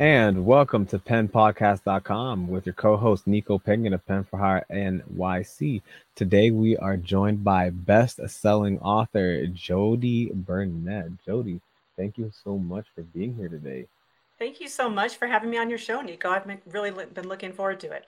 And welcome to penpodcast.com with your co-host Nico Penguin of Pen for Hire NYC. Today we are joined by best-selling author Jodi Burnett. Jodi, thank you so much for being here today. Thank you so much for having me on your show, Nico. I've really been looking forward to it.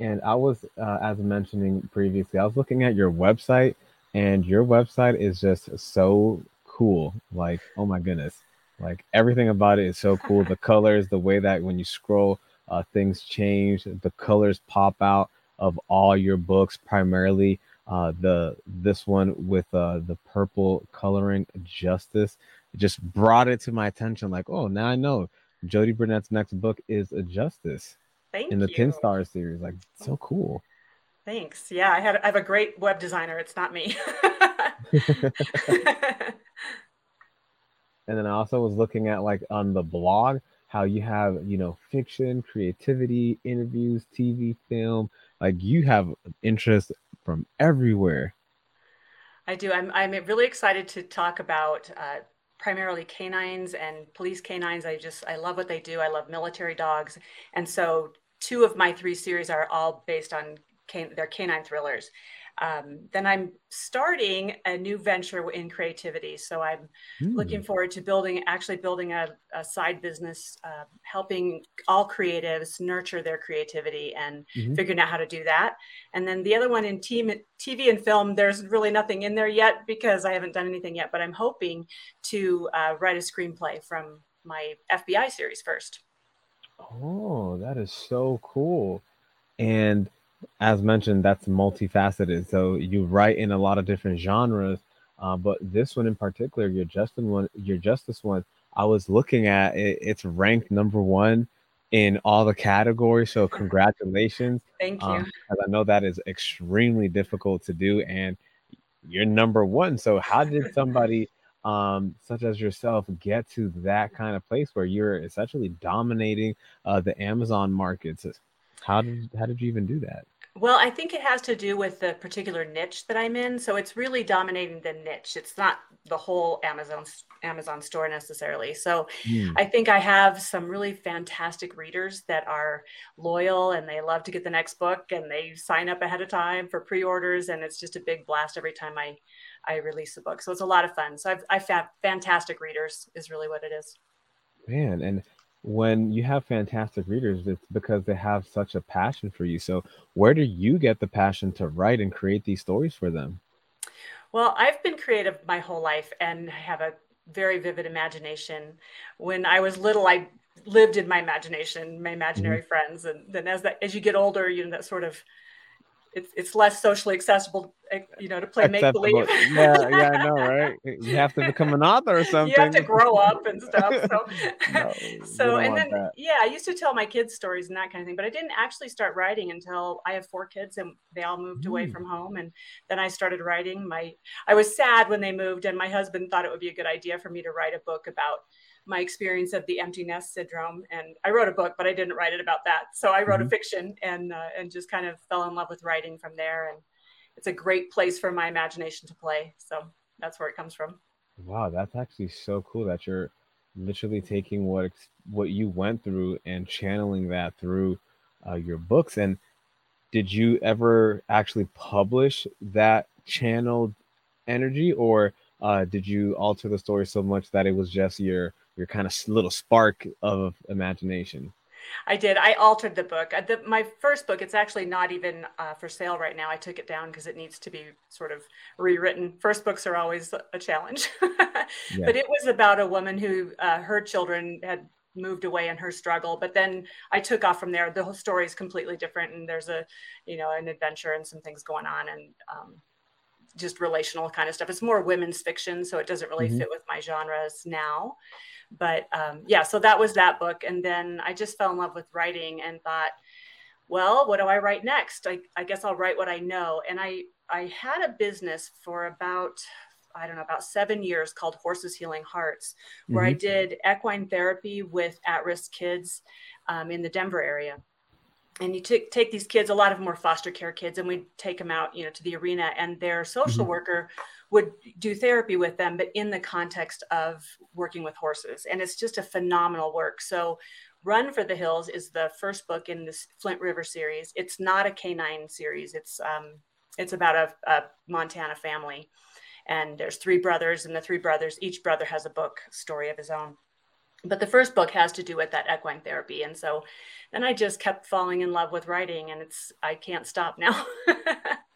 And I was, uh, as mentioning previously, I was looking at your website, and your website is just so cool. Like, oh my goodness like everything about it is so cool. the colors, the way that when you scroll, uh, things change. The colors pop out of all your books. Primarily, uh, the this one with uh, the purple coloring, Justice, it just brought it to my attention. Like, oh, now I know Jodi Burnett's next book is a Justice Thank in the you. Tin Star series. Like, so cool. Thanks. Yeah, I had I have a great web designer. It's not me. And then I also was looking at like on the blog how you have, you know, fiction, creativity, interviews, TV, film. Like you have interest from everywhere. I do. I'm I'm really excited to talk about uh, primarily canines and police canines. I just I love what they do. I love military dogs, and so two of my three series are all based on can, they're canine thrillers. Um, then I'm starting a new venture in creativity. So I'm mm. looking forward to building, actually building a, a side business, uh, helping all creatives nurture their creativity and mm-hmm. figuring out how to do that. And then the other one in team, TV and film, there's really nothing in there yet because I haven't done anything yet, but I'm hoping to uh, write a screenplay from my FBI series first. Oh, that is so cool. And as mentioned, that's multifaceted. So you write in a lot of different genres, uh, but this one in particular, your Justin one, your Justice one, I was looking at it, it's ranked number one in all the categories. So congratulations! Thank you. Um, I know that is extremely difficult to do, and you're number one. So how did somebody um, such as yourself get to that kind of place where you're essentially dominating uh, the Amazon markets? How did how did you even do that? Well, I think it has to do with the particular niche that I'm in. So it's really dominating the niche. It's not the whole Amazon Amazon store necessarily. So mm. I think I have some really fantastic readers that are loyal and they love to get the next book and they sign up ahead of time for pre-orders and it's just a big blast every time I I release a book. So it's a lot of fun. So I've I've fantastic readers is really what it is. Man, and when you have fantastic readers, it's because they have such a passion for you. So, where do you get the passion to write and create these stories for them? Well, I've been creative my whole life and have a very vivid imagination. When I was little, I lived in my imagination, my imaginary mm-hmm. friends, and then as that as you get older, you know that sort of it's it's less socially accessible, eh, you know, to play make believe. yeah, yeah, I know, right? You have to become an author or something. You have to grow up and stuff. So, no, so and then that. yeah, I used to tell my kids stories and that kind of thing, but I didn't actually start writing until I have four kids and they all moved mm. away from home, and then I started writing. My I was sad when they moved, and my husband thought it would be a good idea for me to write a book about my experience of the empty nest syndrome. And I wrote a book, but I didn't write it about that. So I wrote mm-hmm. a fiction and uh, and just kind of fell in love with writing from there. And it's a great place for my imagination to play. So that's where it comes from. Wow, that's actually so cool that you're literally taking what what you went through and channeling that through uh, your books. And did you ever actually publish that channeled energy, or uh, did you alter the story so much that it was just your your kind of little spark of imagination. I did. I altered the book. Uh, the, my first book, it's actually not even uh, for sale right now. I took it down because it needs to be sort of rewritten. First books are always a challenge. yeah. But it was about a woman who, uh, her children had moved away in her struggle but then i took off from there the whole story is completely different and there's a you know an adventure and some things going on and um, just relational kind of stuff it's more women's fiction so it doesn't really mm-hmm. fit with my genres now but um, yeah, so that was that book. And then I just fell in love with writing and thought, well, what do I write next? I, I guess I'll write what I know. And I, I had a business for about, I don't know, about seven years called Horses Healing Hearts, where mm-hmm. I did equine therapy with at risk kids um, in the Denver area. And you t- take these kids, a lot of them were foster care kids, and we take them out, you know, to the arena, and their social mm-hmm. worker would do therapy with them, but in the context of working with horses. And it's just a phenomenal work. So Run for the Hills is the first book in this Flint River series. It's not a canine series. It's um, it's about a, a Montana family, and there's three brothers, and the three brothers, each brother has a book story of his own. But the first book has to do with that equine therapy, and so then I just kept falling in love with writing, and it's I can't stop now.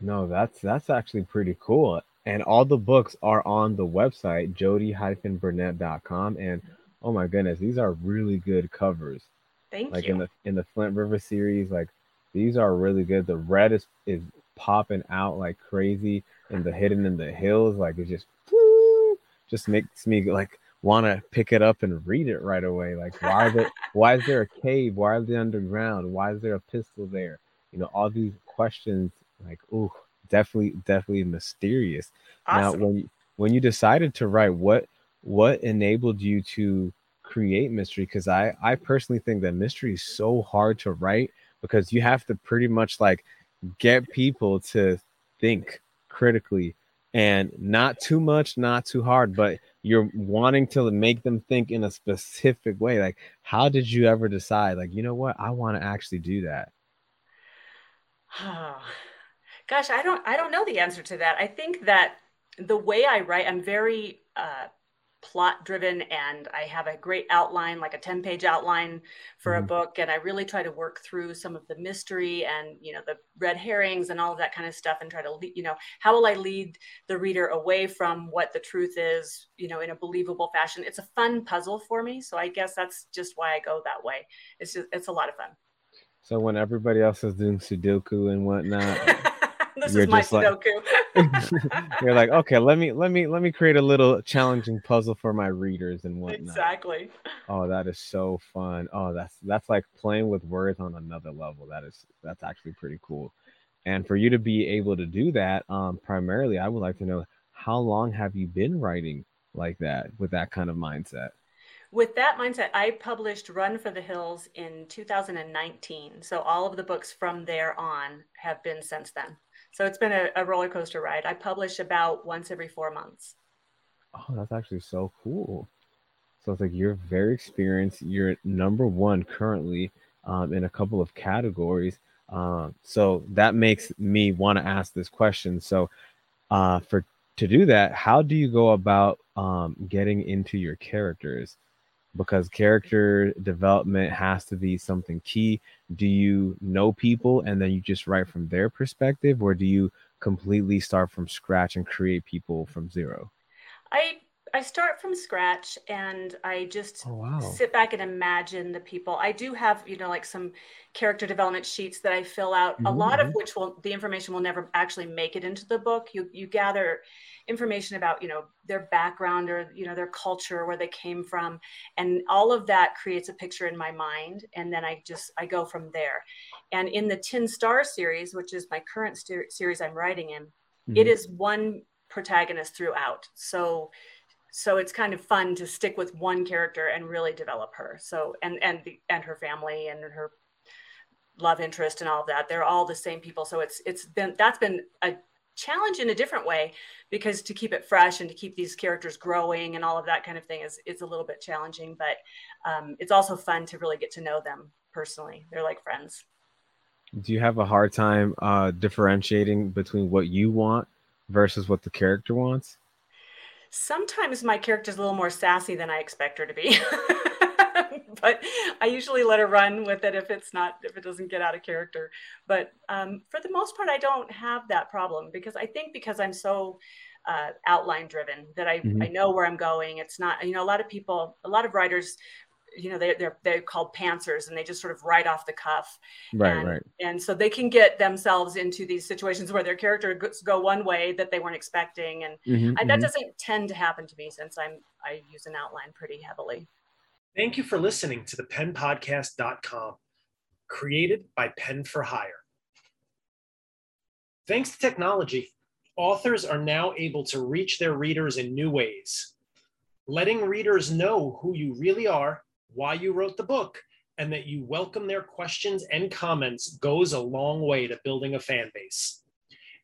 no, that's that's actually pretty cool. And all the books are on the website jodi-burnett.com and oh my goodness, these are really good covers. Thank like you. in the in the Flint River series, like these are really good. The red is is popping out like crazy, and the hidden in the hills, like it just just makes me like want to pick it up and read it right away. Like why are there why is there a cave? Why are they underground? Why is there a pistol there? You know, all these questions like ooh, definitely definitely mysterious. Awesome. Now when you when you decided to write, what what enabled you to create mystery? Because i i personally think that mystery is so hard to write because you have to pretty much like get people to think critically and not too much not too hard but you're wanting to make them think in a specific way. Like how did you ever decide like you know what? I want to actually do that. Oh, gosh i don't i don't know the answer to that i think that the way i write i'm very uh, plot driven and I have a great outline, like a 10 page outline for mm-hmm. a book. And I really try to work through some of the mystery and, you know, the red herrings and all of that kind of stuff and try to, you know, how will I lead the reader away from what the truth is, you know, in a believable fashion. It's a fun puzzle for me. So I guess that's just why I go that way. It's just, it's a lot of fun. So when everybody else is doing Sudoku and whatnot, this you're is my Sudoku. Like, you're like, okay, let me let me let me create a little challenging puzzle for my readers and whatnot. Exactly. Oh, that is so fun. Oh, that's that's like playing with words on another level. That is that's actually pretty cool. And for you to be able to do that, um, primarily, I would like to know how long have you been writing like that with that kind of mindset? With that mindset, I published Run for the Hills in 2019. So all of the books from there on have been since then. So it's been a, a roller coaster ride. I publish about once every four months. Oh, that's actually so cool. So it's like you're very experienced. You're number one currently um, in a couple of categories. Um, so that makes me want to ask this question. So, uh, for to do that, how do you go about um, getting into your characters? because character development has to be something key. Do you know people and then you just write from their perspective, or do you completely start from scratch and create people from zero? I I start from scratch and I just oh, wow. sit back and imagine the people. I do have, you know, like some character development sheets that I fill out, mm-hmm. a lot of mm-hmm. which will the information will never actually make it into the book. You you gather information about, you know, their background or, you know, their culture, where they came from, and all of that creates a picture in my mind and then I just I go from there. And in the Tin Star series, which is my current st- series I'm writing in, mm-hmm. it is one protagonist throughout. So so it's kind of fun to stick with one character and really develop her so and and the and her family and her love interest and all of that they're all the same people so it's it's been that's been a challenge in a different way because to keep it fresh and to keep these characters growing and all of that kind of thing is is a little bit challenging but um, it's also fun to really get to know them personally. They're like friends. Do you have a hard time uh, differentiating between what you want versus what the character wants? Sometimes my character's a little more sassy than I expect her to be. but I usually let her run with it if it's not if it doesn't get out of character. But um, for the most part, I don't have that problem because I think because I'm so uh, outline driven that I, mm-hmm. I know where I'm going. It's not you know a lot of people, a lot of writers you know they, they're they're called pantsers and they just sort of write off the cuff right and, right and so they can get themselves into these situations where their character go one way that they weren't expecting and mm-hmm, I, that mm-hmm. doesn't tend to happen to me since i'm i use an outline pretty heavily thank you for listening to the penpodcast.com created by pen for hire thanks to technology authors are now able to reach their readers in new ways letting readers know who you really are why you wrote the book, and that you welcome their questions and comments goes a long way to building a fan base.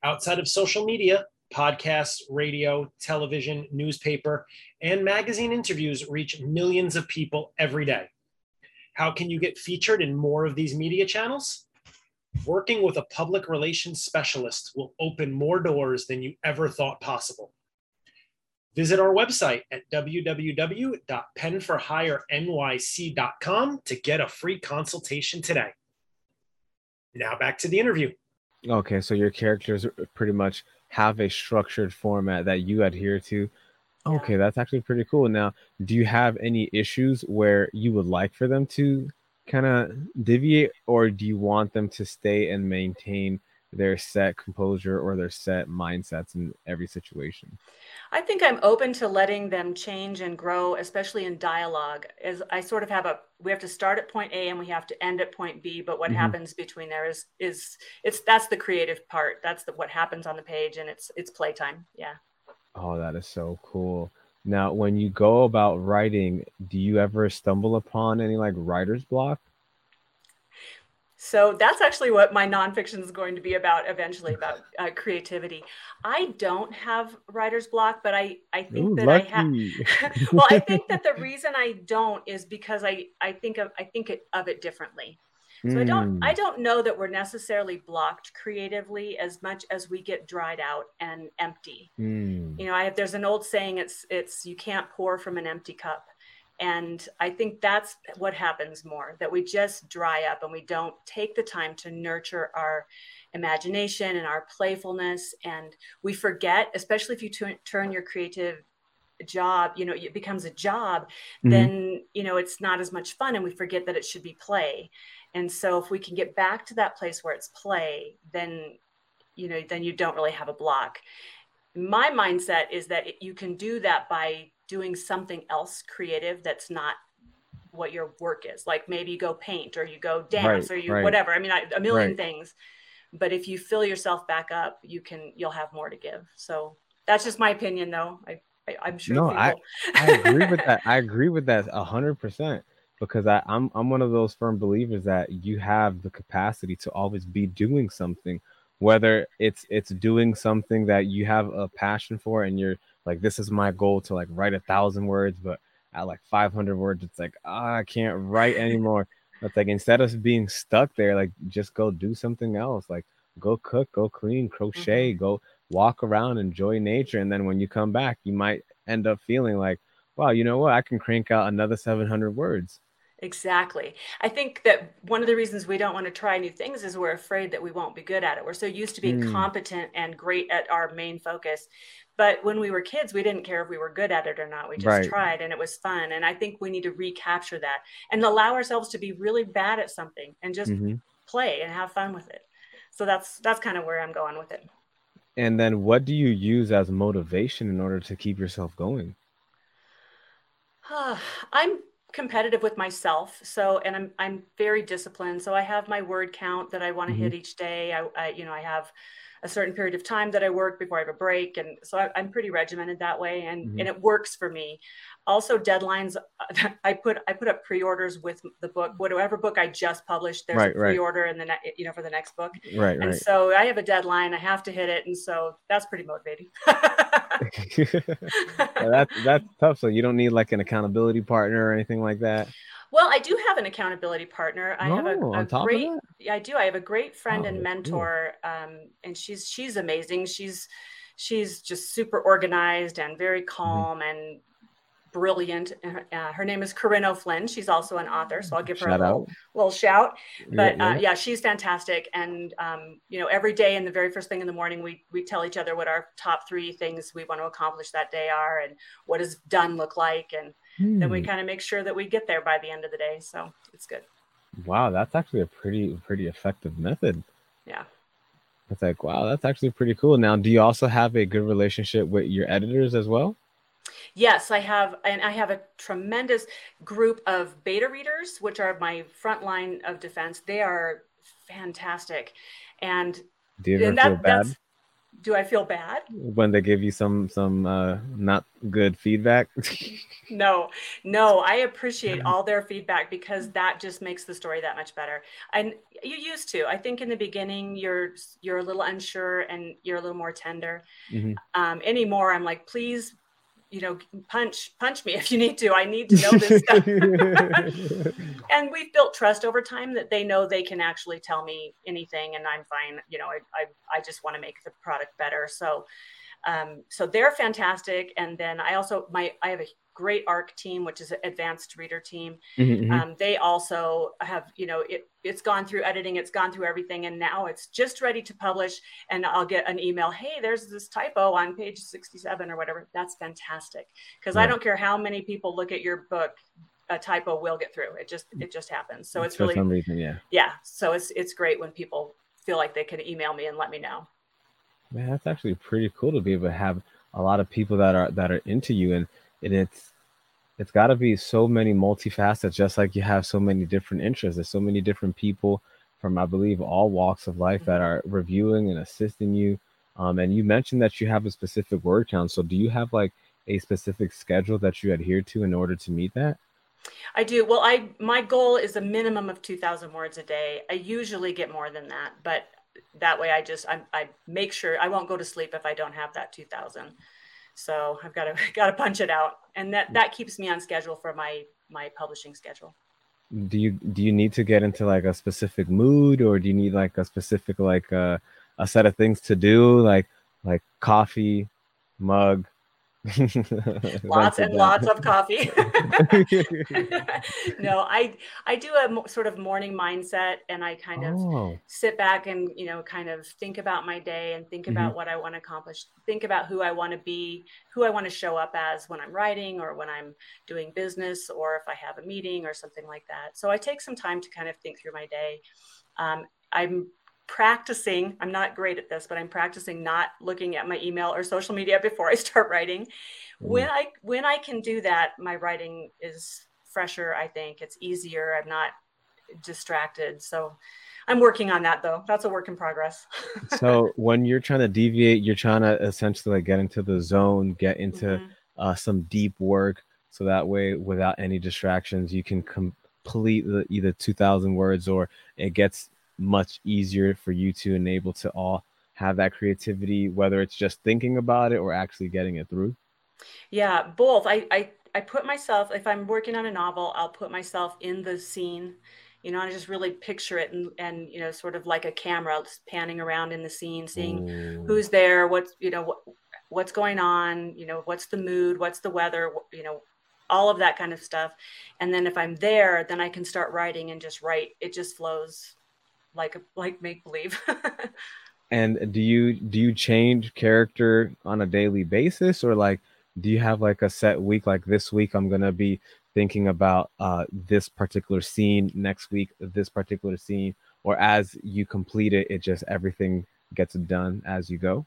Outside of social media, podcasts, radio, television, newspaper, and magazine interviews reach millions of people every day. How can you get featured in more of these media channels? Working with a public relations specialist will open more doors than you ever thought possible. Visit our website at www.penforhirenyc.com to get a free consultation today. Now back to the interview. Okay, so your characters pretty much have a structured format that you adhere to. Okay, that's actually pretty cool. Now, do you have any issues where you would like for them to kind of deviate, or do you want them to stay and maintain their set composure or their set mindsets in every situation? I think I'm open to letting them change and grow, especially in dialogue. As I sort of have a, we have to start at point A and we have to end at point B. But what mm-hmm. happens between there is is it's that's the creative part. That's the what happens on the page, and it's it's playtime. Yeah. Oh, that is so cool. Now, when you go about writing, do you ever stumble upon any like writer's block? So that's actually what my nonfiction is going to be about eventually about uh, creativity. I don't have writer's block, but I I think Ooh, that lucky. I have. well, I think that the reason I don't is because I I think of I think of it differently. So mm. I don't I hmm. don't know that we're necessarily blocked creatively as much as we get dried out and empty. Mm. You know, I have, there's an old saying it's it's you can't pour from an empty cup. And I think that's what happens more that we just dry up and we don't take the time to nurture our imagination and our playfulness. And we forget, especially if you t- turn your creative job, you know, it becomes a job, mm-hmm. then, you know, it's not as much fun and we forget that it should be play. And so if we can get back to that place where it's play, then, you know, then you don't really have a block. My mindset is that it, you can do that by doing something else creative that's not what your work is. Like maybe you go paint or you go dance right, or you right. whatever. I mean, I, a million right. things. But if you fill yourself back up, you can you'll have more to give. So that's just my opinion, though. I, I am sure. No, I I agree with that. I agree with that a hundred percent because I, I'm I'm one of those firm believers that you have the capacity to always be doing something, whether it's it's doing something that you have a passion for and you're like this is my goal to like write a thousand words but at like 500 words it's like oh, i can't write anymore but like instead of being stuck there like just go do something else like go cook go clean crochet mm-hmm. go walk around enjoy nature and then when you come back you might end up feeling like wow you know what i can crank out another 700 words Exactly. I think that one of the reasons we don't want to try new things is we're afraid that we won't be good at it. We're so used to being mm. competent and great at our main focus but when we were kids we didn't care if we were good at it or not we just right. tried and it was fun and i think we need to recapture that and allow ourselves to be really bad at something and just mm-hmm. play and have fun with it so that's that's kind of where i'm going with it and then what do you use as motivation in order to keep yourself going i'm competitive with myself so and i'm i'm very disciplined so i have my word count that i want to mm-hmm. hit each day I, I you know i have a certain period of time that I work before I have a break. And so I, am pretty regimented that way and, mm-hmm. and it works for me. Also deadlines, I put, I put up pre-orders with the book, whatever book I just published, there's right, a pre-order right. and the ne- you know, for the next book. Right. And right. so I have a deadline, I have to hit it. And so that's pretty motivating. yeah, that's, that's tough. So you don't need like an accountability partner or anything like that. Well, I do have an accountability partner. I have a, oh, a great, yeah, I do. I have a great friend oh, and mentor, um, and she's she's amazing. She's she's just super organized and very mm-hmm. calm mm-hmm. and brilliant. Uh, her name is Corinne O'Flynn. She's also an author, so I'll give her shout a little, little shout. But yeah, yeah. Uh, yeah she's fantastic. And um, you know, every day and the very first thing in the morning, we we tell each other what our top three things we want to accomplish that day are, and what does done look like, and hmm. then we kind of make sure that we get there by the end of the day. So it's good. Wow, that's actually a pretty pretty effective method. Yeah. It's like, wow, that's actually pretty cool. Now, do you also have a good relationship with your editors as well? Yes, I have, and I have a tremendous group of beta readers, which are my front line of defense. They are fantastic, and do you ever that, feel bad? Do I feel bad when they give you some some uh, not good feedback? no, no, I appreciate all their feedback because that just makes the story that much better. And you used to. I think in the beginning you're you're a little unsure and you're a little more tender. Mm-hmm. Um, anymore, I'm like, please you know, punch punch me if you need to. I need to know this stuff. and we've built trust over time that they know they can actually tell me anything, and I'm fine. You know, I I, I just want to make the product better. So um, so they're fantastic. And then I also my I have a great ARC team, which is an advanced reader team. Mm-hmm, mm-hmm. Um, they also have, you know, it, it's gone through editing, it's gone through everything, and now it's just ready to publish. And I'll get an email, hey, there's this typo on page 67 or whatever. That's fantastic. Because yeah. I don't care how many people look at your book, a typo will get through. It just it just happens. So it's, it's really some reason, yeah. Yeah. So it's it's great when people feel like they can email me and let me know. Man, that's actually pretty cool to be able to have a lot of people that are that are into you and, and it's it's got to be so many multifacets just like you have so many different interests there's so many different people from i believe all walks of life that mm-hmm. are reviewing and assisting you um, and you mentioned that you have a specific word count so do you have like a specific schedule that you adhere to in order to meet that I do. Well, I my goal is a minimum of 2000 words a day. I usually get more than that, but that way I just I, I make sure I won't go to sleep if I don't have that 2000. So I've got to got to punch it out, and that that keeps me on schedule for my my publishing schedule. Do you do you need to get into like a specific mood, or do you need like a specific like uh, a set of things to do, like like coffee mug, lots and lots of coffee. no, I I do a sort of morning mindset, and I kind of oh. sit back and you know kind of think about my day and think mm-hmm. about what I want to accomplish. Think about who I want to be, who I want to show up as when I'm writing or when I'm doing business or if I have a meeting or something like that. So I take some time to kind of think through my day. Um, I'm practicing i'm not great at this but i'm practicing not looking at my email or social media before i start writing. Mm. when i when i can do that my writing is fresher i think. It's easier. I'm not distracted. So i'm working on that though. That's a work in progress. So when you're trying to deviate you're trying to essentially like get into the zone get into mm-hmm. uh, some deep work so that way without any distractions you can complete the, either 2000 words or it gets much easier for you to enable to all have that creativity, whether it's just thinking about it or actually getting it through? Yeah, both. I, I, I put myself, if I'm working on a novel, I'll put myself in the scene, you know, I just really picture it and, and, you know, sort of like a camera just panning around in the scene, seeing Ooh. who's there, what's, you know, what, what's going on, you know, what's the mood, what's the weather, you know, all of that kind of stuff. And then if I'm there, then I can start writing and just write. It just flows like like make believe. and do you do you change character on a daily basis or like do you have like a set week like this week i'm gonna be thinking about uh, this particular scene next week this particular scene or as you complete it it just everything gets done as you go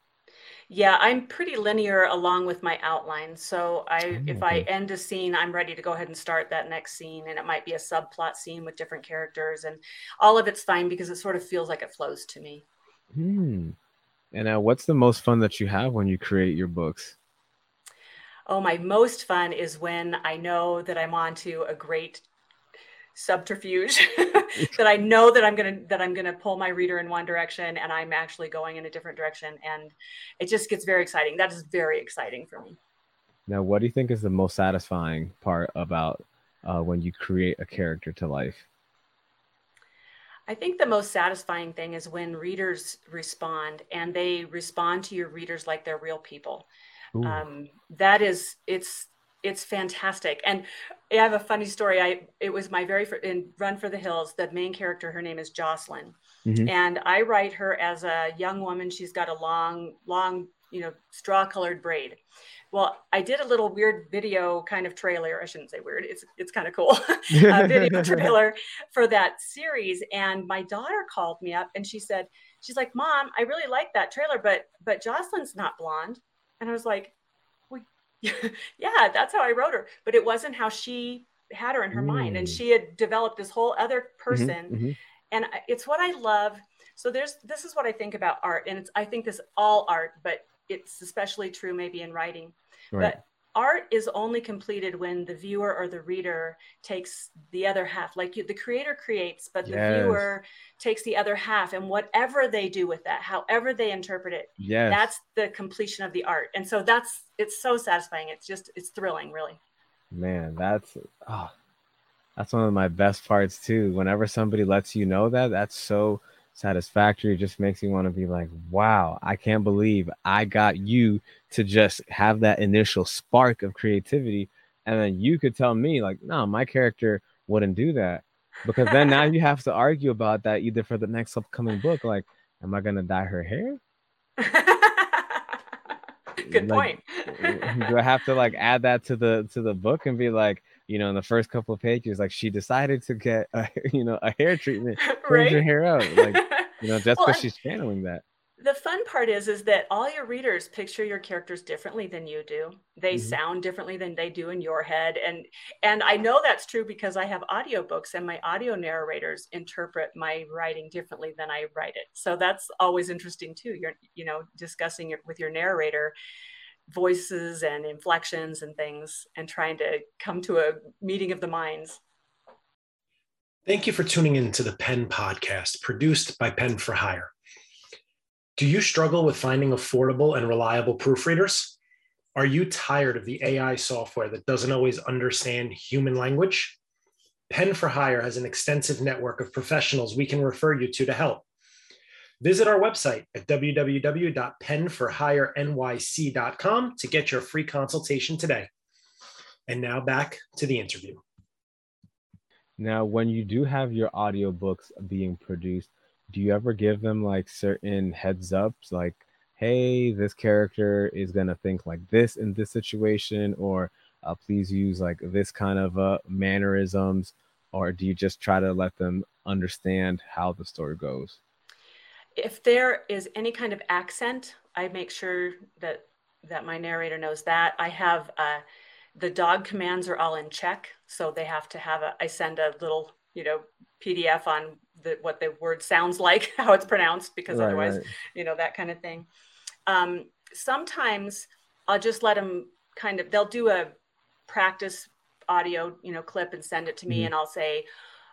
yeah, I'm pretty linear along with my outline. So I, oh, if I end a scene, I'm ready to go ahead and start that next scene, and it might be a subplot scene with different characters, and all of it's fine because it sort of feels like it flows to me. Hmm. And uh, what's the most fun that you have when you create your books? Oh, my most fun is when I know that I'm on to a great subterfuge that I know that I'm gonna that I'm gonna pull my reader in one direction and I'm actually going in a different direction and it just gets very exciting. That is very exciting for me. Now, what do you think is the most satisfying part about uh, when you create a character to life? I think the most satisfying thing is when readers respond and they respond to your readers like they're real people. Um, that is, it's it's fantastic. And I have a funny story. I it was my very first in Run for the Hills. The main character, her name is Jocelyn, mm-hmm. and I write her as a young woman. She's got a long, long, you know, straw colored braid. Well, I did a little weird video kind of trailer. I shouldn't say weird. It's it's kind of cool. video trailer for that series. And my daughter called me up and she said, she's like, "Mom, I really like that trailer, but but Jocelyn's not blonde." And I was like, yeah, that's how I wrote her. But it wasn't how she had her in her mm. mind. And mm. she had developed this whole other mm-hmm, person. Mm-hmm, mm-hmm. And it's what I love. So there's this is what I think about art. And it's I think this all art, but it's especially true maybe in writing. Right. But art is only completed when the viewer or the reader takes the other half like you, the creator creates but the yes. viewer takes the other half and whatever they do with that however they interpret it yes. that's the completion of the art and so that's it's so satisfying it's just it's thrilling really man that's oh, that's one of my best parts too whenever somebody lets you know that that's so satisfactory. It just makes you want to be like, wow, I can't believe I got you to just have that initial spark of creativity. And then you could tell me, like, no, my character wouldn't do that. Because then now you have to argue about that either for the next upcoming book. Like, am I going to dye her hair? Good like, point. do I have to like add that to the to the book and be like, you know, in the first couple of pages, like she decided to get a, you know, a hair treatment, right? her hair out, like, you know, just because well, she's channeling that. The fun part is, is that all your readers picture your characters differently than you do. They mm-hmm. sound differently than they do in your head, and and I know that's true because I have audiobooks and my audio narrators interpret my writing differently than I write it. So that's always interesting too. You're you know discussing it with your narrator voices and inflections and things and trying to come to a meeting of the minds. Thank you for tuning in to the Pen Podcast, produced by Pen for Hire. Do you struggle with finding affordable and reliable proofreaders? Are you tired of the AI software that doesn't always understand human language? Pen for Hire has an extensive network of professionals we can refer you to to help. Visit our website at www.penforhirenyc.com to get your free consultation today. And now back to the interview. Now, when you do have your audiobooks being produced, do you ever give them like certain heads ups like, hey, this character is going to think like this in this situation, or uh, please use like this kind of uh, mannerisms, or do you just try to let them understand how the story goes? If there is any kind of accent, I make sure that that my narrator knows that. I have uh, the dog commands are all in Czech, so they have to have a. I send a little, you know, PDF on the what the word sounds like, how it's pronounced, because right, otherwise, right. you know, that kind of thing. Um, sometimes I'll just let them kind of. They'll do a practice audio, you know, clip and send it to me, mm-hmm. and I'll say,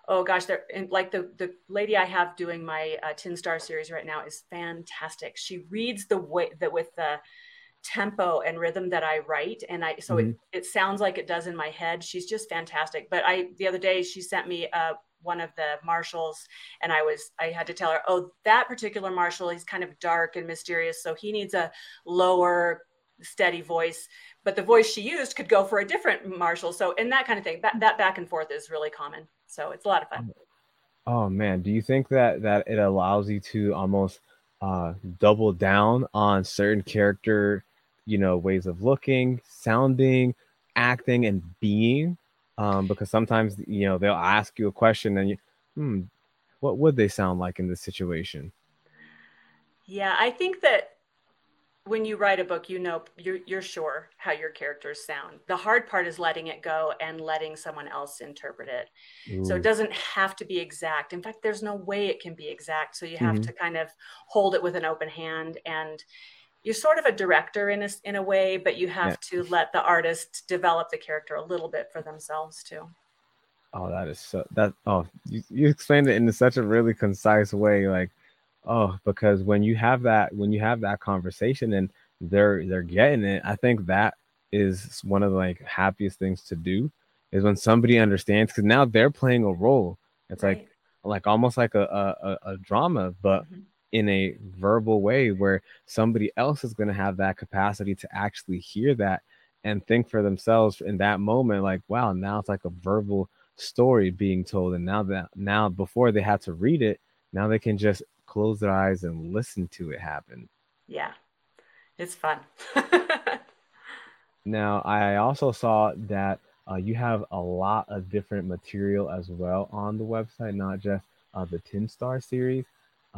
oh gosh, they're like the the lady I have doing my uh, Tin Star series right now is fantastic. She reads the way that with the tempo and rhythm that I write, and I so mm-hmm. it it sounds like it does in my head. She's just fantastic. But I the other day she sent me uh, one of the marshals and i was i had to tell her oh that particular marshal he's kind of dark and mysterious so he needs a lower steady voice but the voice she used could go for a different marshal so and that kind of thing that, that back and forth is really common so it's a lot of fun. Oh man, do you think that that it allows you to almost uh, double down on certain character, you know, ways of looking, sounding, acting, and being? Um, because sometimes you know they'll ask you a question and you, hmm, what would they sound like in this situation? Yeah, I think that when you write a book, you know you're you're sure how your characters sound. The hard part is letting it go and letting someone else interpret it. Ooh. So it doesn't have to be exact. In fact, there's no way it can be exact. So you have mm-hmm. to kind of hold it with an open hand and you're sort of a director in a, in a way, but you have yeah. to let the artist develop the character a little bit for themselves too. Oh, that is so that oh you, you explained it in such a really concise way. Like oh because when you have that when you have that conversation and they're they're getting it i think that is one of the like happiest things to do is when somebody understands because now they're playing a role it's right. like like almost like a a, a drama but mm-hmm. in a verbal way where somebody else is going to have that capacity to actually hear that and think for themselves in that moment like wow now it's like a verbal story being told and now that now before they had to read it now they can just close their eyes and listen to it happen. Yeah, it's fun. now, I also saw that uh, you have a lot of different material as well on the website, not just uh, the Tin Star series.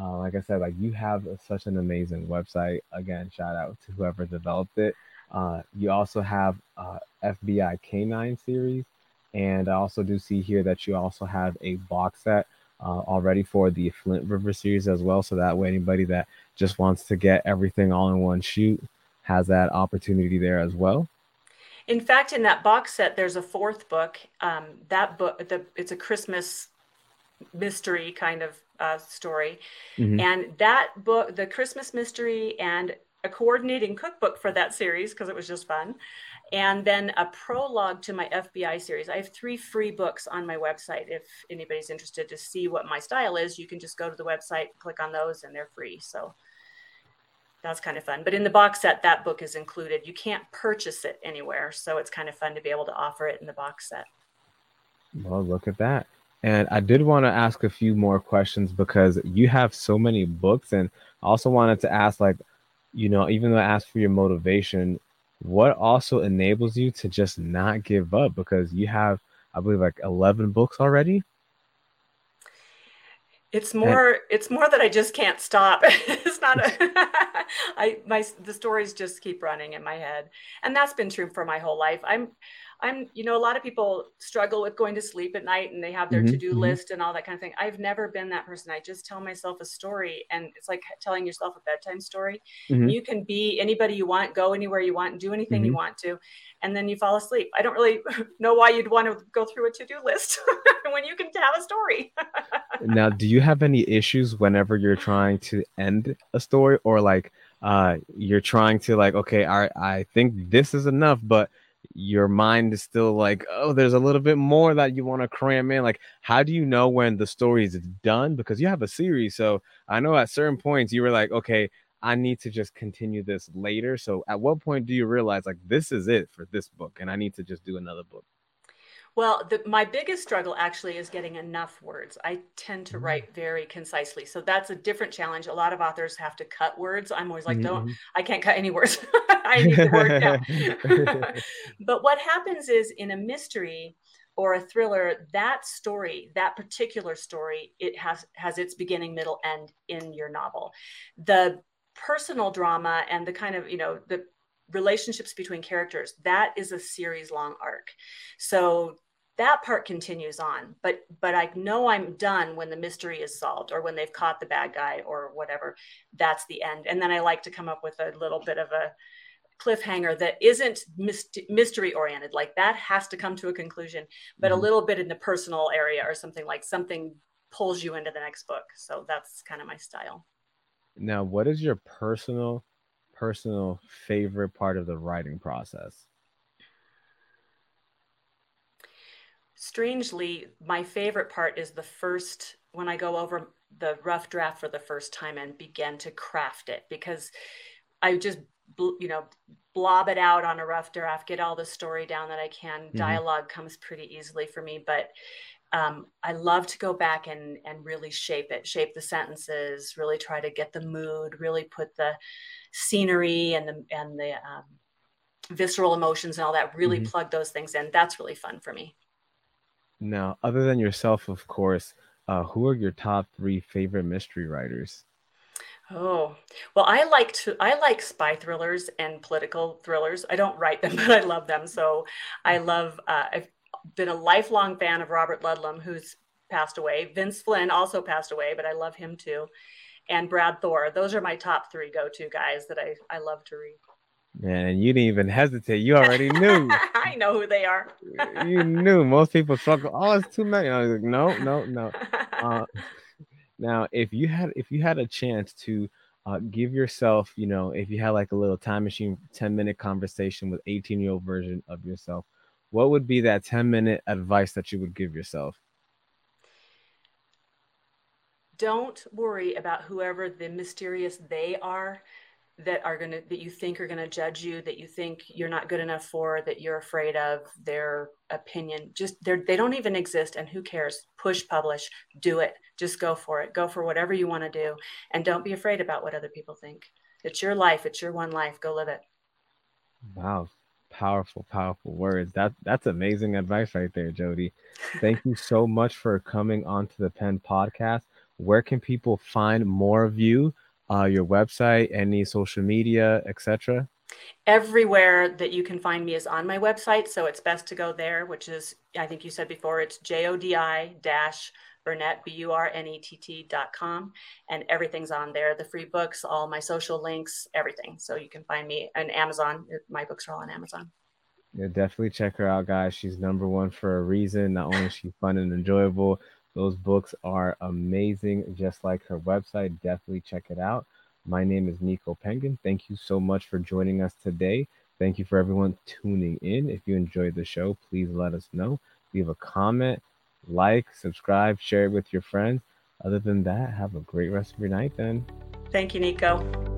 Uh, like I said, like you have such an amazing website. Again, shout out to whoever developed it. Uh, you also have uh, FBI K9 series, and I also do see here that you also have a box set uh, already for the Flint River series as well. So that way, anybody that just wants to get everything all in one shoot has that opportunity there as well. In fact, in that box set, there's a fourth book. Um, that book, the, it's a Christmas mystery kind of uh, story, mm-hmm. and that book, the Christmas mystery, and a coordinating cookbook for that series because it was just fun and then a prologue to my FBI series. I have three free books on my website. If anybody's interested to see what my style is, you can just go to the website, click on those, and they're free. So that's kind of fun. But in the box set, that book is included. You can't purchase it anywhere. So it's kind of fun to be able to offer it in the box set. Well, look at that. And I did want to ask a few more questions because you have so many books. And I also wanted to ask, like, you know, even though I asked for your motivation, what also enables you to just not give up? Because you have i believe like 11 books already? It's more and, it's more that i just can't stop. It's not a i my the stories just keep running in my head. And that's been true for my whole life. I'm I'm, you know, a lot of people struggle with going to sleep at night and they have their mm-hmm, to do mm-hmm. list and all that kind of thing. I've never been that person. I just tell myself a story and it's like telling yourself a bedtime story. Mm-hmm. You can be anybody you want, go anywhere you want, and do anything you mm-hmm. want to, and then you fall asleep. I don't really know why you'd want to go through a to do list when you can have a story. now, do you have any issues whenever you're trying to end a story or like, uh, you're trying to like, okay, I, I think this is enough, but your mind is still like, oh, there's a little bit more that you want to cram in. Like, how do you know when the story is done? Because you have a series. So I know at certain points you were like, okay, I need to just continue this later. So at what point do you realize like this is it for this book and I need to just do another book? Well, the, my biggest struggle actually is getting enough words. I tend to mm-hmm. write very concisely. So that's a different challenge. A lot of authors have to cut words. I'm always like, mm-hmm. don't, I can't cut any words. I need the word now. but what happens is in a mystery or a thriller, that story, that particular story, it has has its beginning, middle, end in your novel. The personal drama and the kind of, you know, the relationships between characters that is a series long arc so that part continues on but but i know i'm done when the mystery is solved or when they've caught the bad guy or whatever. That's the end. And then i like to come up with a little bit of a cliffhanger that isn't mystery oriented. Like that has to come to a conclusion but mm-hmm. a little bit in the personal area or something like something pulls you into the next book. So that's kind of my style. Now what is your personal personal favorite part of the writing process strangely, my favorite part is the first when I go over the rough draft for the first time and begin to craft it because I just you know blob it out on a rough draft, get all the story down that I can. Mm-hmm. Dialogue comes pretty easily for me, but um, I love to go back and and really shape it, shape the sentences, really try to get the mood, really put the scenery and the and the um, visceral emotions and all that. Really mm-hmm. plug those things in. That's really fun for me. Now, other than yourself, of course, uh, who are your top three favorite mystery writers? Oh, well, I like to I like spy thrillers and political thrillers. I don't write them, but I love them. So I love. Uh, I've been a lifelong fan of Robert Ludlum, who's passed away. Vince Flynn also passed away, but I love him too. And Brad Thor. Those are my top three go-to guys that I I love to read. Man, you didn't even hesitate. You already knew. Know who they are. you knew. Most people struggle. Oh, it's too many. I was like, no, no, no. Uh, now, if you had if you had a chance to uh, give yourself, you know, if you had like a little time machine, ten minute conversation with eighteen year old version of yourself, what would be that ten minute advice that you would give yourself? Don't worry about whoever the mysterious they are that are going to that you think are going to judge you that you think you're not good enough for that you're afraid of their opinion. Just they're they don't even exist and who cares? Push publish do it. Just go for it. Go for whatever you want to do and don't be afraid about what other people think. It's your life. It's your one life. Go live it. Wow. Powerful powerful words. That that's amazing advice right there jodi. Thank you so much for coming onto the pen podcast. Where can people find more of you uh, your website, any social media, etc.? Everywhere that you can find me is on my website, so it's best to go there. Which is, I think you said before, it's jodi dash Burnett B U R N E T T dot com, and everything's on there. The free books, all my social links, everything. So you can find me on Amazon. My books are all on Amazon. Yeah, definitely check her out, guys. She's number one for a reason. Not only is she fun and enjoyable, those books are amazing, just like her website. Definitely check it out. My name is Nico Penguin. Thank you so much for joining us today. Thank you for everyone tuning in. If you enjoyed the show, please let us know. Leave a comment, like, subscribe, share it with your friends. Other than that, have a great rest of your night then. Thank you, Nico.